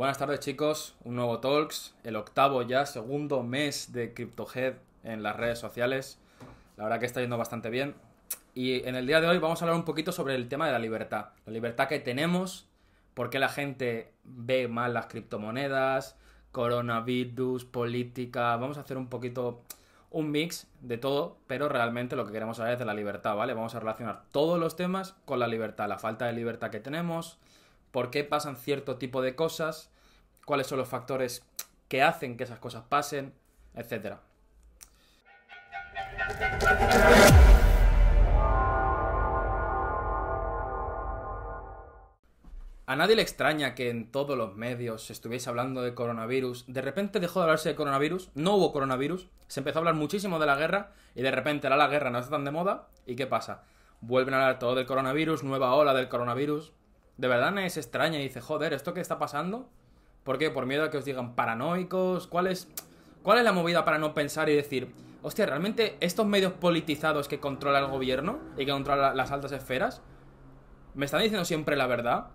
Buenas tardes chicos, un nuevo Talks, el octavo ya, segundo mes de CryptoHead en las redes sociales. La verdad que está yendo bastante bien. Y en el día de hoy vamos a hablar un poquito sobre el tema de la libertad. La libertad que tenemos, por qué la gente ve mal las criptomonedas, coronavirus, política. Vamos a hacer un poquito un mix de todo, pero realmente lo que queremos saber es de la libertad, ¿vale? Vamos a relacionar todos los temas con la libertad, la falta de libertad que tenemos, por qué pasan cierto tipo de cosas, cuáles son los factores que hacen que esas cosas pasen, etcétera. A nadie le extraña que en todos los medios se estuviese hablando de coronavirus. De repente dejó de hablarse de coronavirus, no hubo coronavirus, se empezó a hablar muchísimo de la guerra y de repente ahora la guerra no está tan de moda. ¿Y qué pasa? Vuelven a hablar todo del coronavirus, nueva ola del coronavirus. De verdad se extraña y dice, joder, ¿esto qué está pasando? ¿Por qué? ¿Por miedo a que os digan paranoicos? ¿Cuál es, cuál es la movida para no pensar y decir, hostia, realmente estos medios politizados que controla el gobierno y que controla las altas esferas, ¿me están diciendo siempre la verdad?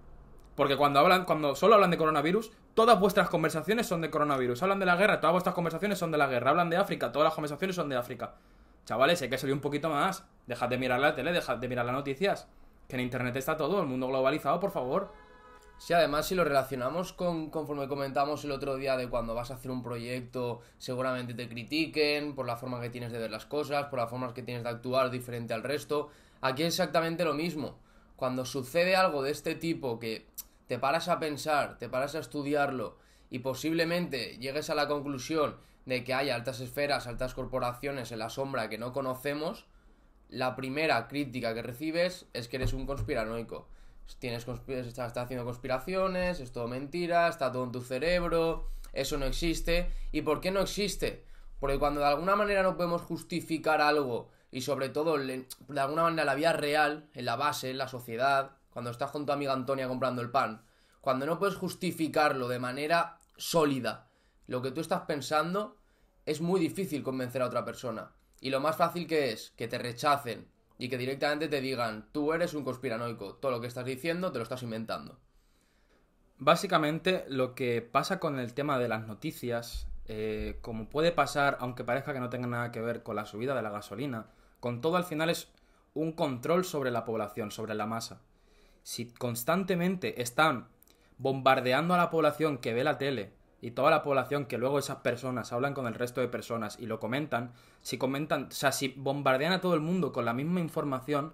Porque cuando hablan, cuando solo hablan de coronavirus, todas vuestras conversaciones son de coronavirus. Hablan de la guerra, todas vuestras conversaciones son de la guerra. Hablan de África, todas las conversaciones son de África. Chavales, hay que salir un poquito más. Dejad de mirar la tele, dejad de mirar las noticias. Que en internet está todo, el mundo globalizado, por favor. Sí, además si lo relacionamos con, conforme comentamos el otro día de cuando vas a hacer un proyecto, seguramente te critiquen por la forma que tienes de ver las cosas, por la forma que tienes de actuar diferente al resto. Aquí es exactamente lo mismo. Cuando sucede algo de este tipo que te paras a pensar, te paras a estudiarlo y posiblemente llegues a la conclusión de que hay altas esferas, altas corporaciones en la sombra que no conocemos, la primera crítica que recibes es que eres un conspiranoico. Tienes estás haciendo conspiraciones, es todo mentira, está todo en tu cerebro, eso no existe. ¿Y por qué no existe? Porque cuando de alguna manera no podemos justificar algo y sobre todo de alguna manera la vía real, en la base, en la sociedad, cuando estás con tu amiga Antonia comprando el pan, cuando no puedes justificarlo de manera sólida, lo que tú estás pensando, es muy difícil convencer a otra persona. Y lo más fácil que es que te rechacen y que directamente te digan, tú eres un conspiranoico, todo lo que estás diciendo te lo estás inventando. Básicamente lo que pasa con el tema de las noticias, eh, como puede pasar, aunque parezca que no tenga nada que ver con la subida de la gasolina, con todo al final es un control sobre la población, sobre la masa si constantemente están bombardeando a la población que ve la tele y toda la población que luego esas personas hablan con el resto de personas y lo comentan, si comentan, o sea, si bombardean a todo el mundo con la misma información,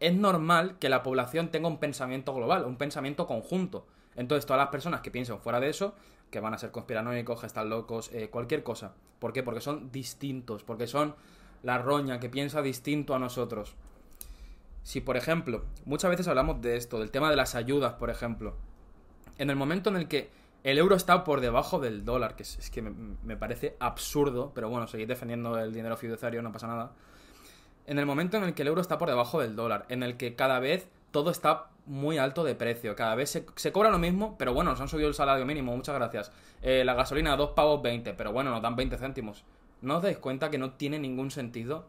es normal que la población tenga un pensamiento global, un pensamiento conjunto. Entonces, todas las personas que piensen fuera de eso, que van a ser conspiranoicos, que están locos, eh, cualquier cosa. ¿Por qué? Porque son distintos, porque son la roña que piensa distinto a nosotros. Si, por ejemplo, muchas veces hablamos de esto, del tema de las ayudas, por ejemplo, en el momento en el que el euro está por debajo del dólar, que es, que me, parece absurdo, pero bueno, seguir defendiendo el dinero fiduciario, no pasa nada. En el momento en el que el euro está por debajo del dólar, en el que cada vez todo está muy alto de precio, cada vez se, cobra lo mismo, pero bueno, nos han subido el salario mínimo, muchas gracias. Eh, la gasolina, dos pavos 20, pero bueno, nos dan 20 céntimos. ¿No os dais cuenta que no tiene ningún sentido?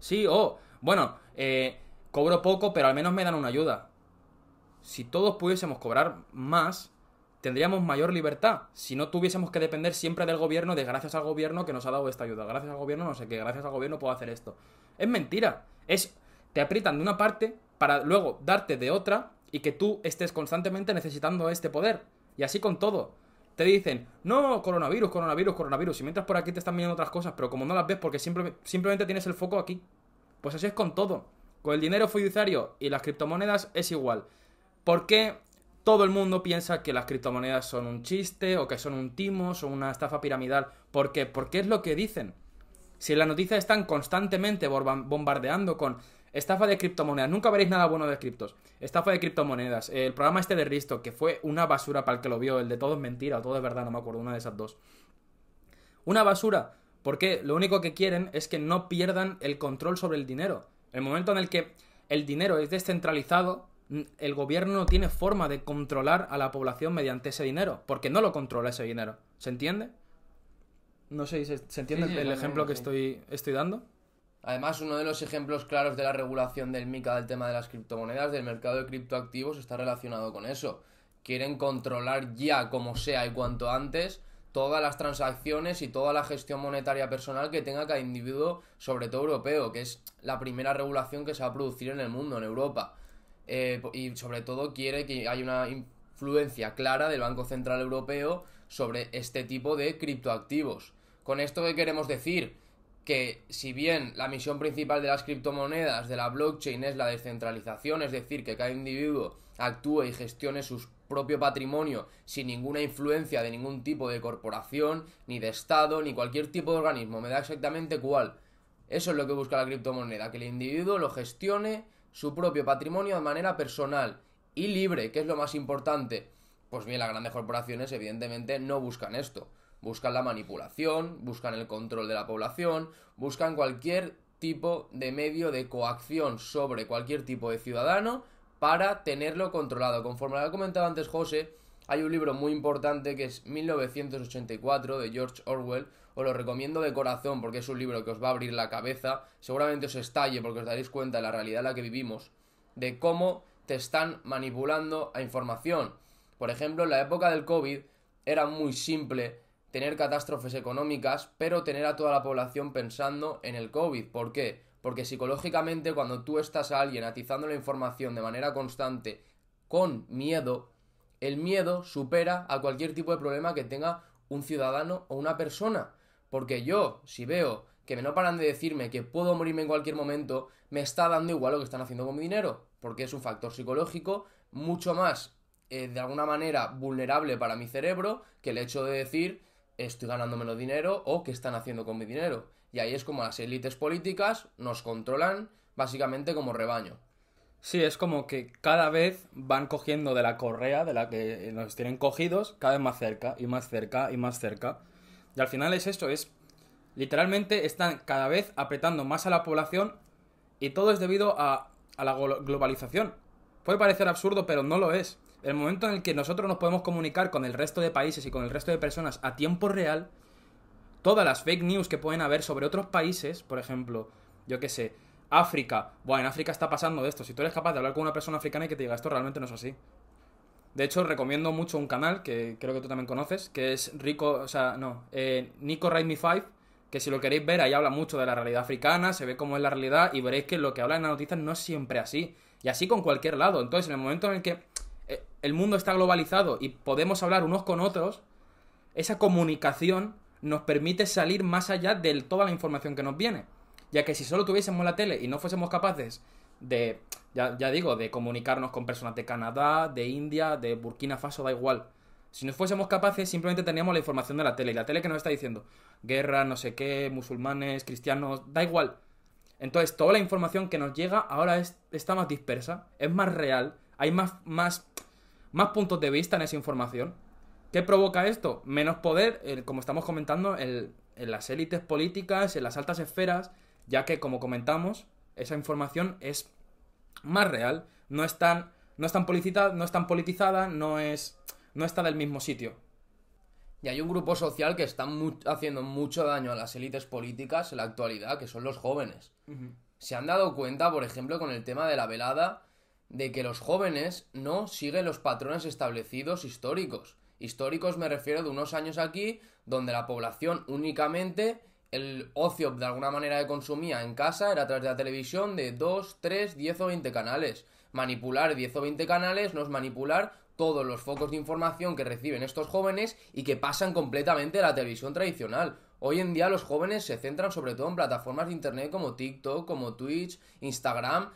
Sí, o, oh, bueno, eh, cobro poco, pero al menos me dan una ayuda. Si todos pudiésemos cobrar más, tendríamos mayor libertad. Si no tuviésemos que depender siempre del gobierno, de gracias al gobierno que nos ha dado esta ayuda. Gracias al gobierno no sé qué, gracias al gobierno puedo hacer esto. Es mentira. Es, te aprietan de una parte para luego darte de otra y que tú estés constantemente necesitando este poder. Y así con todo. Te dicen, no, coronavirus, coronavirus, coronavirus. Y mientras por aquí te están viendo otras cosas, pero como no las ves porque simplemente tienes el foco aquí. Pues así es con todo. Con el dinero fiduciario y las criptomonedas es igual. ¿Por qué todo el mundo piensa que las criptomonedas son un chiste o que son un timo, son una estafa piramidal? ¿Por qué? Porque es lo que dicen. Si en las noticias están constantemente bombardeando con estafa de criptomonedas, nunca veréis nada bueno de criptos. Estafa de criptomonedas, el programa este de Risto, que fue una basura para el que lo vio, el de todo es mentira o todo es verdad, no me acuerdo, una de esas dos. Una basura, porque lo único que quieren es que no pierdan el control sobre el dinero. El momento en el que el dinero es descentralizado, el gobierno no tiene forma de controlar a la población mediante ese dinero, porque no lo controla ese dinero. ¿Se entiende? No sé si se, entiende el ejemplo que estoy, estoy dando. Además, uno de los ejemplos claros de la regulación del MICA del tema de las criptomonedas, del mercado de criptoactivos, está relacionado con eso. quieren controlar ya como sea y cuanto antes todas las transacciones y toda la gestión monetaria personal que tenga cada individuo, sobre todo europeo, que es la primera regulación que se va a producir en el mundo, en Europa. Eh, y sobre todo quiere que haya una influencia clara del Banco Central Europeo sobre este tipo de criptoactivos. Con esto, ¿qué queremos decir? Que si bien la misión principal de las criptomonedas, de la blockchain, es la descentralización, es decir, que cada individuo actúe y gestione sus propio patrimonio sin ninguna influencia de ningún tipo de corporación, ni de Estado, ni cualquier tipo de organismo, me da exactamente cuál. Eso es lo que busca la criptomoneda, que el individuo lo gestione su propio patrimonio de manera personal y libre, que es lo más importante. Pues bien, las grandes corporaciones evidentemente no buscan esto. Buscan la manipulación, buscan el control de la población, buscan cualquier tipo de medio de coacción sobre cualquier tipo de ciudadano para tenerlo controlado. Conforme lo ha comentado antes José, hay un libro muy importante que es 1984 de George Orwell. Os lo recomiendo de corazón porque es un libro que os va a abrir la cabeza. Seguramente os estalle porque os daréis cuenta de la realidad en la que vivimos. De cómo te están manipulando a información. Por ejemplo, en la época del COVID era muy simple tener catástrofes económicas, pero tener a toda la población pensando en el COVID. ¿Por qué? Porque psicológicamente cuando tú estás a alguien atizando la información de manera constante con miedo, el miedo supera a cualquier tipo de problema que tenga un ciudadano o una persona. Porque yo, si veo que me no paran de decirme que puedo morirme en cualquier momento, me está dando igual lo que están haciendo con mi dinero. Porque es un factor psicológico mucho más, eh, de alguna manera, vulnerable para mi cerebro que el hecho de decir estoy ganando menos dinero o qué están haciendo con mi dinero. Y ahí es como las élites políticas nos controlan básicamente como rebaño. Sí, es como que cada vez van cogiendo de la correa de la que nos tienen cogidos cada vez más cerca y más cerca y más cerca. Y al final es esto, es literalmente están cada vez apretando más a la población y todo es debido a, a la globalización. Puede parecer absurdo, pero no lo es. El momento en el que nosotros nos podemos comunicar con el resto de países y con el resto de personas a tiempo real, todas las fake news que pueden haber sobre otros países, por ejemplo, yo qué sé, África, bueno, en África está pasando esto. Si tú eres capaz de hablar con una persona africana y que te diga esto realmente no es así. De hecho, recomiendo mucho un canal que creo que tú también conoces, que es Rico, o sea, no, eh, Nico Write Me 5, que si lo queréis ver, ahí habla mucho de la realidad africana, se ve cómo es la realidad y veréis que lo que habla en las noticias no es siempre así. Y así con cualquier lado. Entonces, en el momento en el que eh, el mundo está globalizado y podemos hablar unos con otros, esa comunicación nos permite salir más allá de toda la información que nos viene. Ya que si solo tuviésemos la tele y no fuésemos capaces de, ya, digo, de comunicarnos con personas de Canadá, de India, de Burkina Faso, da igual. Si no fuésemos capaces, simplemente teníamos la información de la tele. Y la tele que nos está diciendo guerra, no sé qué, musulmanes, cristianos, da igual. Entonces, toda la información que nos llega ahora es, está más dispersa, es más real, hay más, más, más puntos de vista en esa información. ¿Qué provoca esto? Menos poder, como estamos comentando, en las élites políticas, en las altas esferas, ya que, como comentamos, esa información es más real, no es tan, no es tan, politizada, no es tan politizada, no, es, no está del mismo sitio. Y hay un grupo social que está haciendo mucho daño a las élites políticas en la actualidad, que son los jóvenes. Se han dado cuenta, por ejemplo, con el tema de la velada, de que los jóvenes no siguen los patrones establecidos históricos. Históricos me refiero de unos años aquí, donde la población únicamente, el ocio de alguna manera que consumía en casa era a través de la televisión de 2, 3, 10 o 20 canales. Manipular 10 o 20 canales no es manipular todos los focos de información que reciben estos jóvenes y que pasan completamente a la televisión tradicional. Hoy en día los jóvenes se centran sobre todo en plataformas de internet como TikTok, como Twitch, Instagram,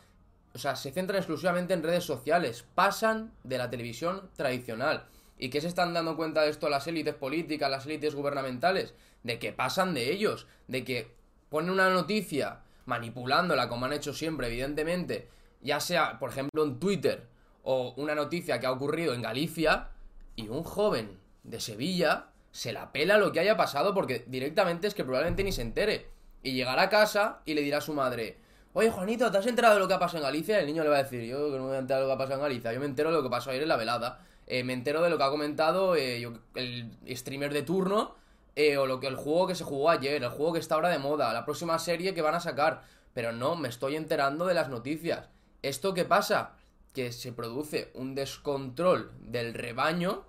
o sea, se centran exclusivamente en redes sociales, pasan de la televisión tradicional. ¿Y qué se están dando cuenta de esto las élites políticas, las élites gubernamentales? De que pasan de ellos, de que ponen una noticia manipulándola como han hecho siempre, evidentemente, ya sea, por ejemplo, en Twitter o una noticia que ha ocurrido en Galicia y un joven de Sevilla se la pela lo que haya pasado porque directamente es que probablemente ni se entere. Y llegará a casa y le dirá a su madre, Oye, Juanito, ¿te has enterado de lo que ha pasado en Galicia? El niño le va a decir, yo que no me voy a enterar de lo que ha pasado en Galicia, yo me entero de lo que pasó ayer en la velada. Eh, me entero de lo que ha comentado eh, el streamer de turno eh, o lo que el juego que se jugó ayer, el juego que está ahora de moda, la próxima serie que van a sacar. Pero no, me estoy enterando de las noticias. ¿Esto qué pasa? que se produce un descontrol del rebaño,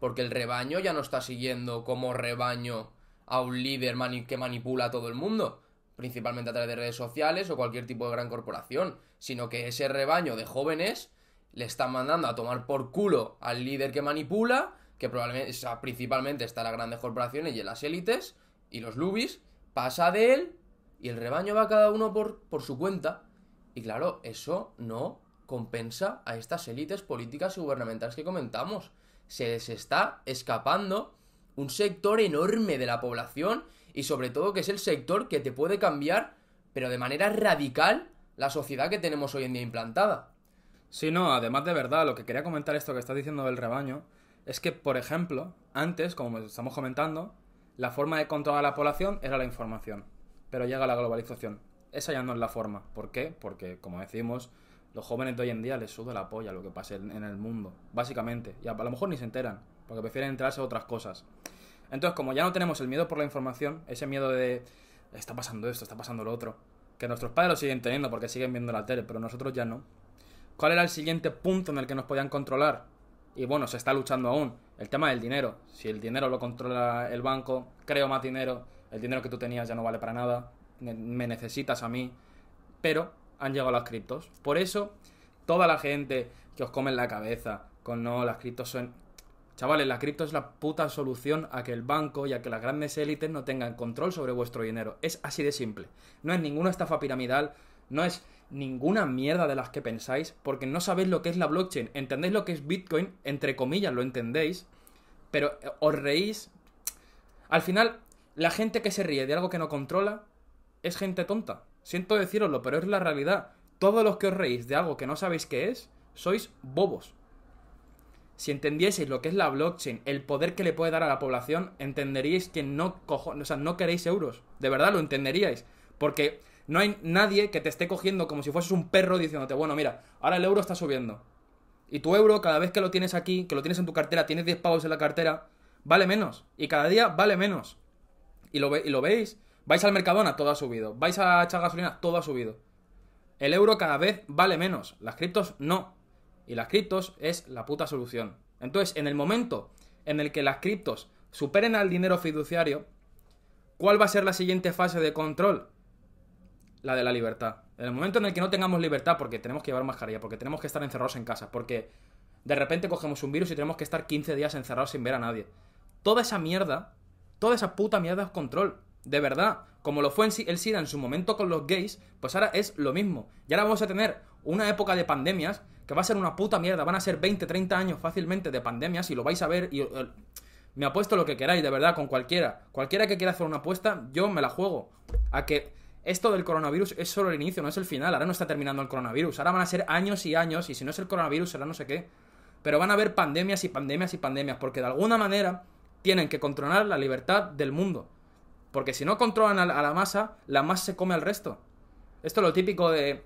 porque el rebaño ya no está siguiendo como rebaño a un líder que manipula a todo el mundo, principalmente a través de redes sociales o cualquier tipo de gran corporación, sino que ese rebaño de jóvenes le están mandando a tomar por culo al líder que manipula, que probablemente, principalmente está las grandes corporaciones y las élites, y los lubis, pasa de él y el rebaño va cada uno por, por su cuenta. Y claro, eso no compensa a estas élites políticas y gubernamentales que comentamos. Se les está escapando un sector enorme de la población y sobre todo que es el sector que te puede cambiar, pero de manera radical, la sociedad que tenemos hoy en día implantada. Sí, no, además de verdad, lo que quería comentar esto que estás diciendo del rebaño, es que, por ejemplo, antes, como estamos comentando, la forma de controlar a la población era la información. Pero llega la globalización. Esa ya no es la forma. ¿Por qué? Porque, como decimos, los jóvenes de hoy en día les suda la polla lo que pasa en el mundo. Básicamente. Y a lo mejor ni se enteran. Porque prefieren enterarse de otras cosas. Entonces, como ya no tenemos el miedo por la información, ese miedo de está pasando esto, está pasando lo otro, que nuestros padres lo siguen teniendo porque siguen viendo la tele, pero nosotros ya no. ¿Cuál era el siguiente punto en el que nos podían controlar? Y bueno, se está luchando aún. El tema del dinero. Si el dinero lo controla el banco, creo más dinero, el dinero que tú tenías ya no vale para nada, me necesitas a mí. Pero han llegado las criptos. Por eso, toda la gente que os come en la cabeza con no, las criptos son... Chavales, la cripto es la puta solución a que el banco y a que las grandes élites no tengan control sobre vuestro dinero. Es así de simple. No es ninguna estafa piramidal, no es ninguna mierda de las que pensáis, porque no sabéis lo que es la blockchain. Entendéis lo que es Bitcoin, entre comillas lo entendéis, pero eh, os reís. Al final, la gente que se ríe de algo que no controla es gente tonta. Siento deciroslo, pero es la realidad. Todos los que os reís de algo que no sabéis qué es, sois bobos. Si entendieseis lo que es la blockchain, el poder que le puede dar a la población, entenderíais que no, cojo, o sea, no queréis euros. De verdad lo entenderíais. Porque no hay nadie que te esté cogiendo como si fueses un perro diciéndote, bueno, mira, ahora el euro está subiendo. Y tu euro, cada vez que lo tienes aquí, que lo tienes en tu cartera, tienes 10 pavos en la cartera, vale menos. Y cada día vale menos. Y lo, y lo veis. Vais al Mercadona, todo ha subido. Vais a echar gasolina, todo ha subido. El euro cada vez vale menos. Las criptos no. Y las criptos es la puta solución. Entonces, en el momento en el que las criptos superen al dinero fiduciario, ¿cuál va a ser la siguiente fase de control? La de la libertad. En el momento en el que no tengamos libertad, porque tenemos que llevar mascarilla, porque tenemos que estar encerrados en casa, porque de repente cogemos un virus y tenemos que estar 15 días encerrados sin ver a nadie. Toda esa mierda, toda esa puta mierda es control. De verdad, como lo fue el SIDA en su momento con los gays, pues ahora es lo mismo. Y ahora vamos a tener una época de pandemias que va a ser una puta mierda. Van a ser 20, 30 años fácilmente de pandemias y lo vais a ver y... Eh, me apuesto lo que queráis, de verdad, con cualquiera. Cualquiera que quiera hacer una apuesta, yo me la juego. A que esto del coronavirus es solo el inicio, no es el final. Ahora no está terminando el coronavirus. Ahora van a ser años y años, y si no es el coronavirus, será no sé qué. Pero van a haber pandemias y pandemias y pandemias, porque de alguna manera tienen que controlar la libertad del mundo. Porque si no controlan a la masa, la masa se come al resto. Esto es lo típico de...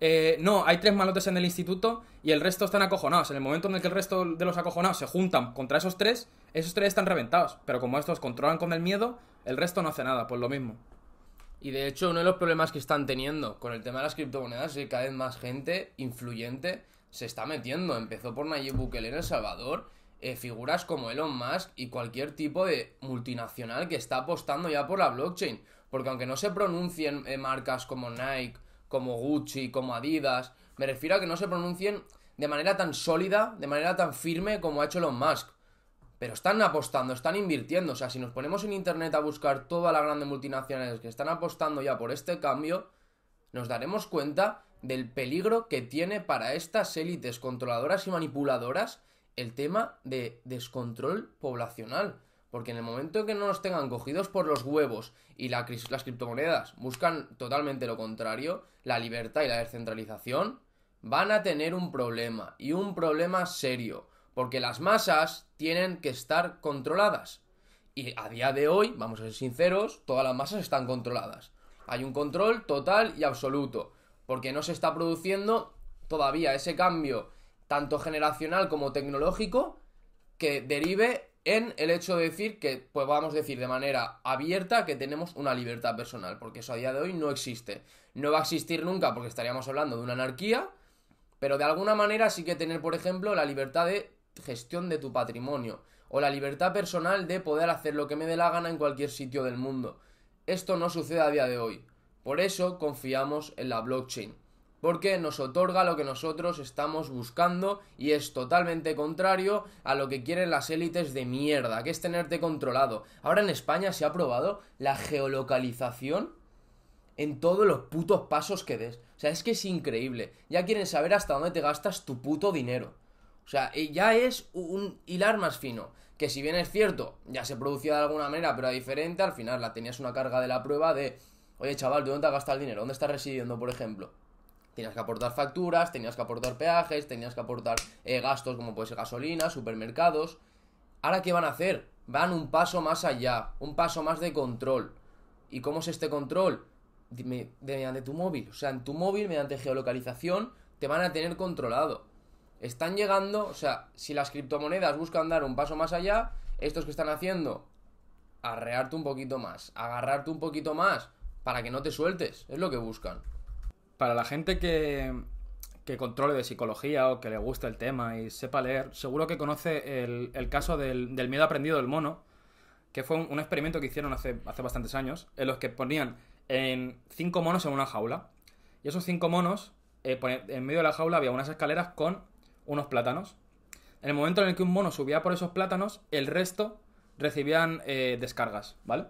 Eh, no, hay tres malotes en el instituto y el resto están acojonados. En el momento en el que el resto de los acojonados se juntan contra esos tres, esos tres están reventados. Pero como estos controlan con el miedo, el resto no hace nada, pues lo mismo. Y de hecho, uno de los problemas que están teniendo con el tema de las criptomonedas es que cada vez más gente influyente se está metiendo. Empezó por Nayib Bukele en El Salvador, eh, figuras como Elon Musk y cualquier tipo de multinacional que está apostando ya por la blockchain. Porque aunque no se pronuncien eh, marcas como Nike, como Gucci, como Adidas, me refiero a que no se pronuncien de manera tan sólida, de manera tan firme como ha hecho Elon Musk. Pero están apostando, están invirtiendo. O sea, si nos ponemos en internet a buscar todas las grandes multinacionales que están apostando ya por este cambio, nos daremos cuenta del peligro que tiene para estas élites controladoras y manipuladoras el tema de descontrol poblacional. Porque en el momento en que no nos tengan cogidos por los huevos y las criptomonedas buscan totalmente lo contrario, la libertad y la descentralización, van a tener un problema. Y un problema serio. Porque las masas tienen que estar controladas. Y a día de hoy, vamos a ser sinceros, todas las masas están controladas. Hay un control total y absoluto. Porque no se está produciendo todavía ese cambio, tanto generacional como tecnológico, que derive en el hecho de decir que podamos decir de manera abierta que tenemos una libertad personal, porque eso a día de hoy no existe. No va a existir nunca porque estaríamos hablando de una anarquía, Pero de alguna manera sí que tener, por ejemplo, la libertad de gestión de tu patrimonio o la libertad personal de poder hacer lo que me dé la gana en cualquier sitio del mundo. Esto no sucede a día de hoy. Por eso confiamos en la blockchain. Porque nos otorga lo que nosotros estamos buscando y es totalmente contrario a lo que quieren las élites de mierda, que es tenerte controlado. Ahora en España se ha aprobado la geolocalización en todos los putos pasos que des. O sea, es que es increíble. Ya quieren saber hasta dónde te gastas tu puto dinero. O sea, eh, ya es un hilar más fino. Que si bien es cierto, ya se producía de alguna manera, pero diferente, al final la tenías una carga de la prueba de, oye chaval, ¿de dónde te has gastado el dinero? ¿Dónde estás residiendo, por ejemplo? Tenías que aportar facturas, tenías que aportar peajes, tenías que aportar eh, gastos como puede ser gasolina, supermercados. Ahora, ¿qué van a hacer? Van un paso más allá, un paso más de control. ¿Y cómo es este control? mediante tu móvil. O sea, en tu móvil, mediante geolocalización, te van a tener controlado están llegando, o sea, si las criptomonedas buscan dar un paso más allá, estos que están haciendo, arrearte un poquito más, agarrarte un poquito más, para que no te sueltes, es lo que buscan. Para la gente que, que controle de psicología o que le guste el tema y sepa leer, seguro que conoce el, caso del, miedo aprendido del mono, que fue un, experimento que hicieron hace, hace bastantes años, en los que ponían en cinco monos en una jaula. Y esos cinco monos, eh, en medio de la jaula había unas escaleras con unos plátanos. En el momento en el que un mono subía por esos plátanos, el resto recibían eh, descargas, ¿vale?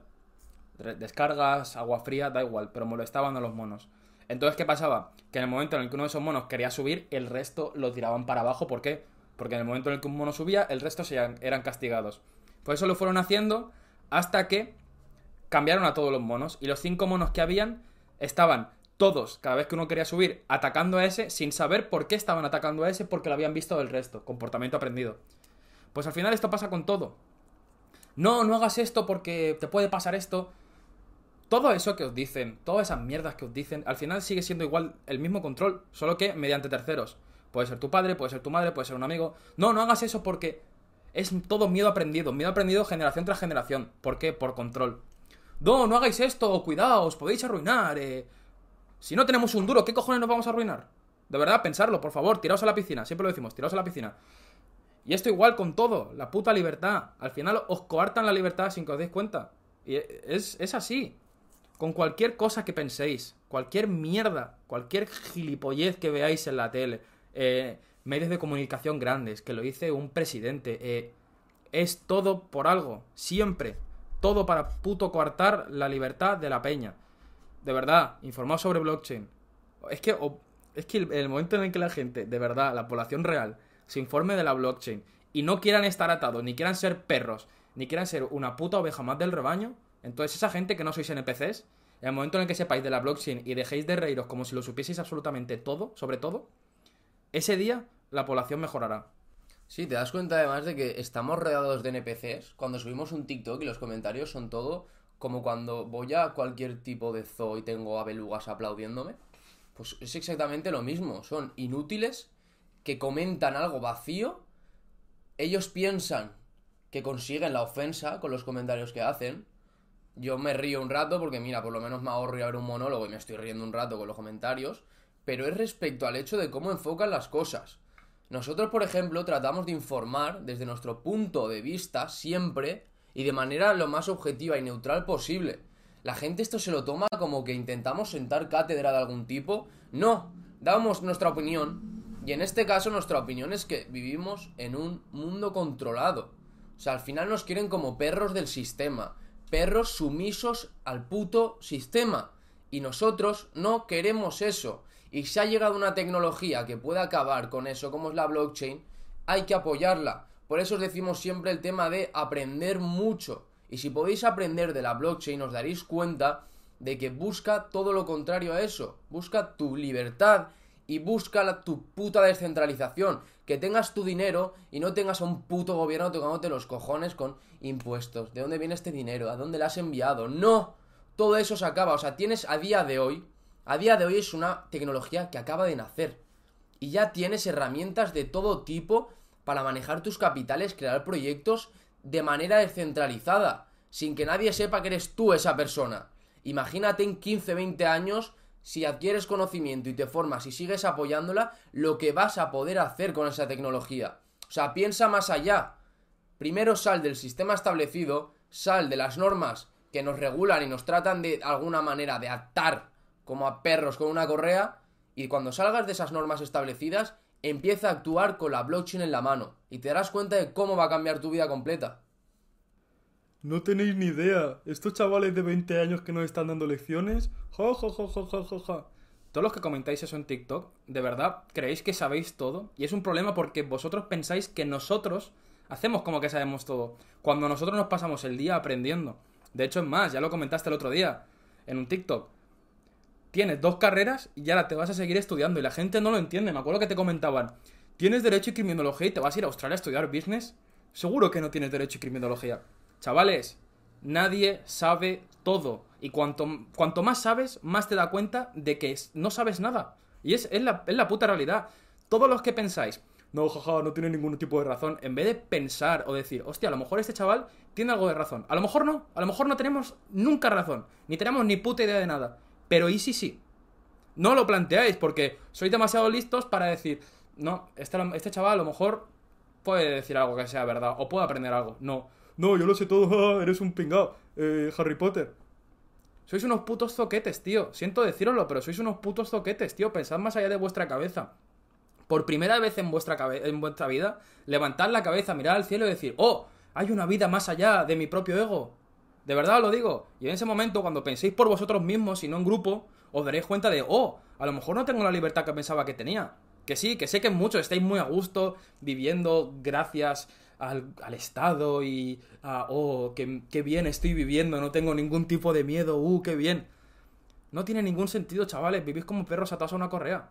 Descargas, agua fría, da igual, pero molestaban a los monos. Entonces, ¿qué pasaba? Que en el momento en el que uno de esos monos quería subir, el resto lo tiraban para abajo. ¿Por qué? Porque en el momento en el que un mono subía, el resto se eran castigados. Por eso lo fueron haciendo hasta que cambiaron a todos los monos. Y los cinco monos que habían estaban todos, cada vez que uno quería subir, atacando a ese sin saber por qué estaban atacando a ese porque lo habían visto del resto, comportamiento aprendido. Pues al final esto pasa con todo. No, no hagas esto porque te puede pasar esto. Todo eso que os dicen, todas esas mierdas que os dicen, al final sigue siendo igual el mismo control, solo que mediante terceros. Puede ser tu padre, puede ser tu madre, puede ser un amigo. No, no hagas eso porque es todo miedo aprendido, miedo aprendido generación tras generación. ¿Por qué? Por control. No, no hagáis esto, cuidado, os podéis arruinar. Eh. Si no tenemos un duro, ¿qué cojones nos vamos a arruinar? De verdad, pensarlo, por favor, tiraos a la piscina. Siempre lo decimos, tiraos a la piscina. Y esto igual con todo, la puta libertad. Al final os coartan la libertad sin que os deis cuenta. Y es, es así. Con cualquier cosa que penséis, cualquier mierda, cualquier gilipollez que veáis en la tele, eh, medios de comunicación grandes, que lo dice un presidente, eh, es todo por algo, siempre. Todo para puto coartar la libertad de la peña de verdad, informados sobre blockchain. Es que, es que el, momento en el que la gente, de verdad, la población real, se informe de la blockchain y no quieran estar atados, ni quieran ser perros, ni quieran ser una puta oveja más del rebaño, entonces esa gente que no sois NPCs, en el momento en el que sepáis de la blockchain y dejéis de reíros como si lo supieseis absolutamente todo, sobre todo, ese día la población mejorará. Sí, te das cuenta además de que estamos rodeados de NPCs. Cuando subimos un TikTok y los comentarios son todo como cuando voy a cualquier tipo de zoo y tengo a belugas aplaudiéndome, pues es exactamente lo mismo. Son inútiles que comentan algo vacío. Ellos piensan que consiguen la ofensa con los comentarios que hacen. Yo me río un rato porque, mira, por lo menos me ahorro a ver un monólogo y me estoy riendo un rato con los comentarios. Pero es respecto al hecho de cómo enfocan las cosas. Nosotros, por ejemplo, tratamos de informar desde nuestro punto de vista siempre y de manera lo más objetiva y neutral posible. La gente esto se lo toma como que intentamos sentar cátedra de algún tipo. No, damos nuestra opinión. Y en este caso nuestra opinión es que vivimos en un mundo controlado. O sea, al final nos quieren como perros del sistema. Perros sumisos al puto sistema. Y nosotros no queremos eso. Y si ha llegado una tecnología que pueda acabar con eso, como es la blockchain, hay que apoyarla. Por eso os decimos siempre el tema de aprender mucho. Y si podéis aprender de la blockchain, os daréis cuenta de que busca todo lo contrario a eso. Busca tu libertad y busca tu puta descentralización. Que tengas tu dinero y no tengas a un puto gobierno tocándote los cojones con impuestos. ¿De dónde viene este dinero? ¿A dónde le has enviado? No. Todo eso se acaba. O sea, tienes a día de hoy. A día de hoy es una tecnología que acaba de nacer. Y ya tienes herramientas de todo tipo para manejar tus capitales, crear proyectos de manera descentralizada, sin que nadie sepa que eres tú esa persona. Imagínate en 15, 20 años si adquieres conocimiento y te formas y sigues apoyándola, lo que vas a poder hacer con esa tecnología. O sea, piensa más allá. Primero sal del sistema establecido, sal de las normas que nos regulan y nos tratan de alguna manera de atar como a perros con una correa, y cuando salgas de esas normas establecidas, empieza a actuar con la blockchain en la mano y te darás cuenta de cómo va a cambiar tu vida completa. No tenéis ni idea. Estos chavales de 20 años que nos están dando lecciones. Ja, ja, ja, ja, ja, ja, ja. Todos los que comentáis eso en TikTok, ¿de verdad creéis que sabéis todo? Y es un problema porque vosotros pensáis que nosotros hacemos como que sabemos todo. Cuando nosotros nos pasamos el día aprendiendo. De hecho, es más, ya lo comentaste el otro día en un TikTok. Tienes dos carreras y ahora te vas a seguir estudiando y la gente no lo entiende. Me acuerdo que te comentaban, tienes derecho y criminología y te vas a ir a Australia a estudiar business. Seguro que no tienes derecho y criminología. Chavales, nadie sabe todo. Y cuanto, cuanto más sabes, más te da cuenta de que no sabes nada. Y es, es, la, es la puta realidad. Todos los que pensáis, no, jaja, no tiene ningún tipo de razón, en vez de pensar o decir, hostia, a lo mejor este chaval tiene algo de razón. A lo mejor no, a lo mejor no tenemos nunca razón, ni tenemos ni puta idea de nada. Pero ¿y si sí? No lo planteáis porque sois demasiado listos para decir, no, este, este chaval a lo mejor puede decir algo que sea verdad o puede aprender algo. No, no, yo lo sé todo, eres un pingao, eh, Harry Potter. Sois unos putos zoquetes, tío. Siento deciroslo, pero sois unos putos zoquetes, tío. Pensad más allá de vuestra cabeza. Por primera vez en vuestra, en vuestra vida, levantad la cabeza, mirad al cielo y decir, oh, hay una vida más allá de mi propio ego. De verdad os lo digo. Y en ese momento, cuando penséis por vosotros mismos y no en grupo, os daréis cuenta de, oh, a lo mejor no tengo la libertad que pensaba que tenía. Que sí, que sé que muchos estáis muy a gusto viviendo gracias al, Estado y a, oh, qué, bien estoy viviendo, no tengo ningún tipo de miedo, uh, qué bien. No tiene ningún sentido, chavales, vivís como perros atados a una correa.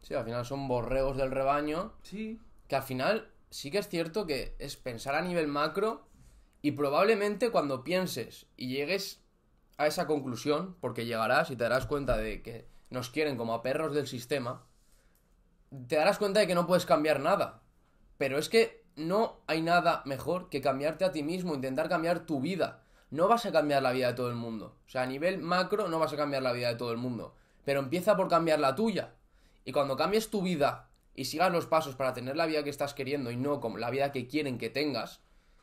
Sí, al final son borregos del rebaño. Sí. Que al final sí que es cierto que es pensar a nivel macro y probablemente cuando pienses y llegues a esa conclusión, porque llegarás y te darás cuenta de que nos quieren como a perros del sistema, te darás cuenta de que no puedes cambiar nada. Pero es que no hay nada mejor que cambiarte a ti mismo, intentar cambiar tu vida. No vas a cambiar la vida de todo el mundo. O sea, a nivel macro no vas a cambiar la vida de todo el mundo. Pero empieza por cambiar la tuya. Y cuando cambies tu vida y sigas los pasos para tener la vida que estás queriendo y no como la vida que quieren que tengas,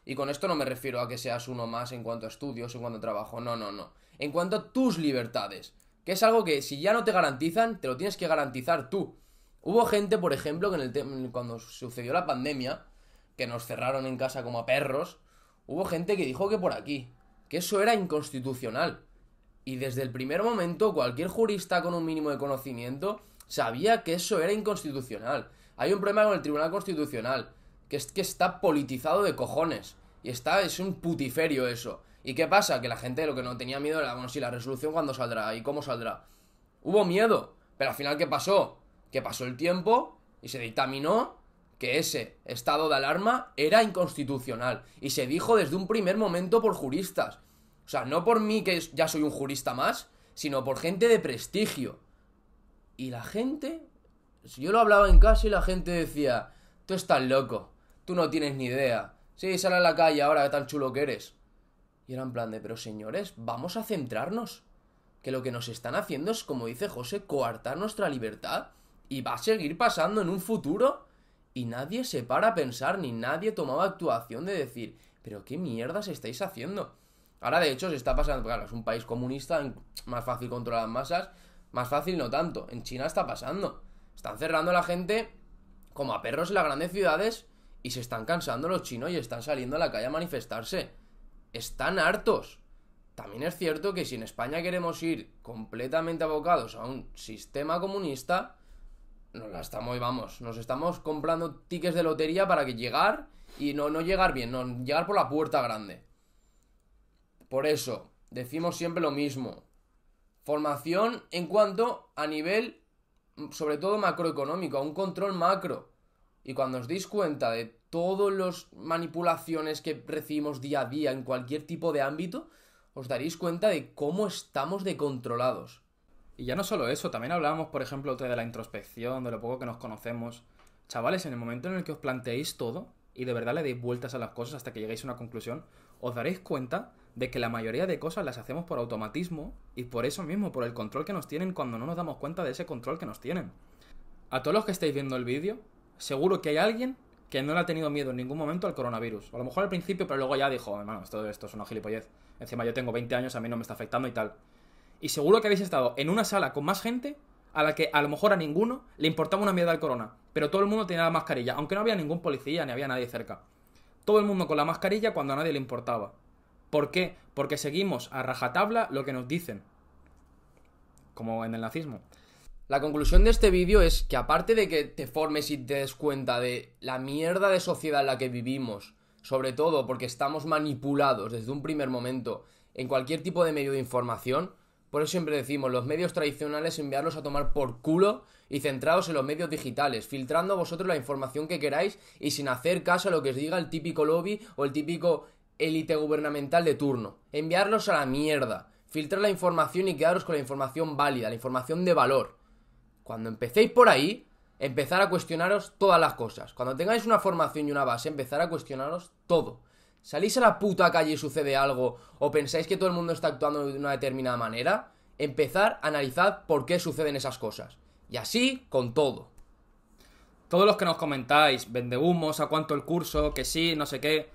y con esto no me refiero a que seas uno más en cuanto a estudios, en cuanto a trabajo, no, no, no. En cuanto a tus libertades, que es algo que si ya no te garantizan, te lo tienes que garantizar tú. Hubo gente, por ejemplo, que en el cuando sucedió la pandemia, que nos cerraron en casa como a perros, hubo gente que dijo que por aquí, que eso era inconstitucional. Y desde el primer momento cualquier jurista con un mínimo de conocimiento sabía que eso era inconstitucional. Hay un problema con el Tribunal Constitucional, que es que está politizado de cojones. Y está, es un putiferio eso. ¿Y qué pasa? Que la gente lo que no tenía miedo era, bueno, sí, la resolución cuándo saldrá y cómo saldrá. Hubo miedo, pero al final, ¿qué pasó? Que pasó el tiempo y se dictaminó que ese estado de alarma era inconstitucional y se dijo desde un primer momento por juristas. O sea, no por mí que ya soy un jurista más, sino por gente de prestigio. Y la gente, yo lo hablaba en casa y la gente decía, tú estás loco, tú no tienes ni idea. Sí, sal a la calle ahora, que tan chulo que eres. Y era en plan de, pero señores, vamos a centrarnos. Que lo que nos están haciendo es, como dice José, coartar nuestra libertad. Y va a seguir pasando en un futuro y nadie se para a pensar, ni nadie tomaba actuación de decir, pero qué mierdas estáis haciendo. Ahora, de hecho, se está pasando, claro, es un país comunista, más fácil controlar las masas, más fácil no tanto. En China está pasando. Están cerrando a la gente como a perros en las grandes ciudades y se están cansando los chinos y están saliendo a la calle a manifestarse. Están hartos. También es cierto que si en España queremos ir completamente abocados a un sistema comunista, nos la estamos, vamos, nos estamos comprando tickets de lotería para que llegar y no, no llegar bien, no, llegar por la puerta grande. Por eso, decimos siempre lo mismo. Formación en cuanto a nivel, sobre todo macroeconómico, a un control macro. Y cuando os deis cuenta de todas las manipulaciones que recibimos día a día en cualquier tipo de ámbito, os daréis cuenta de cómo estamos decontrolados. Y ya no solo eso, también hablábamos, por ejemplo, de la introspección, de lo poco que nos conocemos. Chavales, en el momento en el que os planteéis todo, y de verdad le deis vueltas a las cosas hasta que lleguéis a una conclusión, os daréis cuenta de que la mayoría de cosas las hacemos por automatismo y por eso mismo, por el control que nos tienen cuando no nos damos cuenta de ese control que nos tienen. A todos los que estáis viendo el vídeo, seguro que hay alguien que no le ha tenido miedo en ningún momento al coronavirus. a lo mejor al principio, pero luego ya dijo, hermano, esto, esto es una gilipollez. Encima yo tengo 20 años, a mí no me está afectando y tal. Y seguro que habéis estado en una sala con más gente a la que a lo mejor a ninguno le importaba una mierda al corona. Pero todo el mundo tenía la mascarilla, aunque no había ningún policía ni había nadie cerca. Todo el mundo con la mascarilla cuando a nadie le importaba. ¿Por qué? Porque seguimos a rajatabla lo que nos dicen. Como en el nazismo. La conclusión de este vídeo es que aparte de que te formes y te des cuenta de la mierda de sociedad en la que vivimos, sobre todo porque estamos manipulados desde un primer momento en cualquier tipo de medio de información, por eso siempre decimos, los medios tradicionales enviarlos a tomar por culo y centrados en los medios digitales, filtrando vosotros la información que queráis y sin hacer caso a lo que os diga el típico lobby o el típico élite gubernamental de turno. Enviarlos a la mierda, filtrar la información y quedaros con la información válida, la información de valor. Cuando empecéis por ahí, empezar a cuestionaros todas las cosas. Cuando tengáis una formación y una base, empezar a cuestionaros todo. ¿Salís a la puta calle y sucede algo? ¿O pensáis que todo el mundo está actuando de una determinada manera? Empezar a analizar por qué suceden esas cosas. Y así con todo. Todos los que nos comentáis, vende humos, a cuánto el curso, que sí, no sé qué.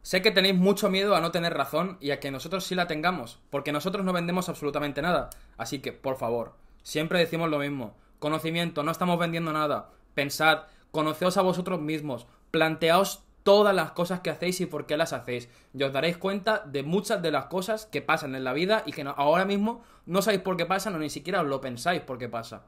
Sé que tenéis mucho miedo a no tener razón y a que nosotros sí la tengamos, porque nosotros no vendemos absolutamente nada. Así que, por favor, siempre decimos lo mismo. Conocimiento, no estamos vendiendo nada. Pensad, conoceos a vosotros mismos, planteaos todas las cosas que hacéis y por qué las hacéis. Y os daréis cuenta de muchas de las cosas que pasan en la vida y que ahora mismo no sabéis por qué pasan o ni siquiera os lo pensáis por qué pasa.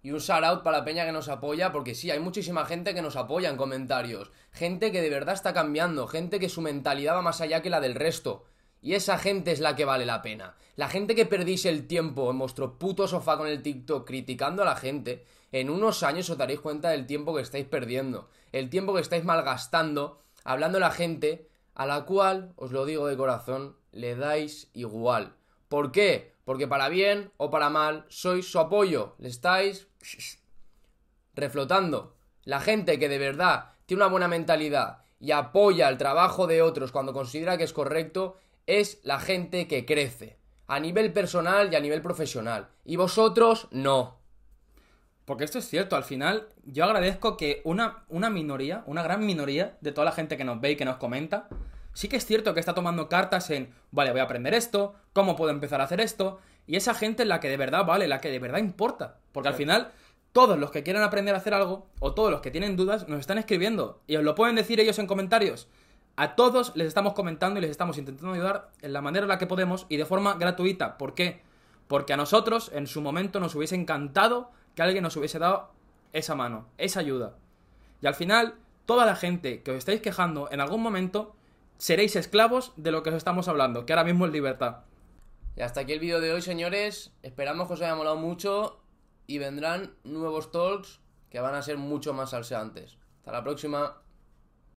Y un shout out para la peña que nos apoya, porque sí, hay muchísima gente que nos apoya en comentarios. Gente que de verdad está cambiando, gente que su mentalidad va más allá que la del resto. Y esa gente es la que vale la pena. La gente que perdís el tiempo en vuestro puto sofá con el TikTok criticando a la gente, en unos años os daréis cuenta del tiempo que estáis perdiendo. El tiempo que estáis malgastando hablando a la gente a la cual, os lo digo de corazón, le dais igual. ¿Por qué? Porque para bien o para mal sois su apoyo. Le estáis reflotando. La gente que de verdad tiene una buena mentalidad y apoya el trabajo de otros cuando considera que es correcto es la gente que crece. A nivel personal y a nivel profesional. Y vosotros no. Porque esto es cierto, al final yo agradezco que una, una minoría, una gran minoría de toda la gente que nos ve y que nos comenta, sí que es cierto que está tomando cartas en, vale, voy a aprender esto, cómo puedo empezar a hacer esto, y esa gente es la que de verdad vale, la que de verdad importa. Porque al final todos los que quieran aprender a hacer algo, o todos los que tienen dudas, nos están escribiendo. Y os lo pueden decir ellos en comentarios. A todos les estamos comentando y les estamos intentando ayudar en la manera en la que podemos y de forma gratuita. ¿Por qué? Porque a nosotros, en su momento, nos hubiese encantado que alguien nos hubiese dado esa mano, esa ayuda. Y al final, toda la gente que os estáis quejando, en algún momento, seréis esclavos de lo que os estamos hablando, que ahora mismo es libertad. Y hasta aquí el vídeo de hoy, señores. Esperamos que os haya molado mucho y vendrán nuevos talks que van a ser mucho más salseantes. Hasta la próxima.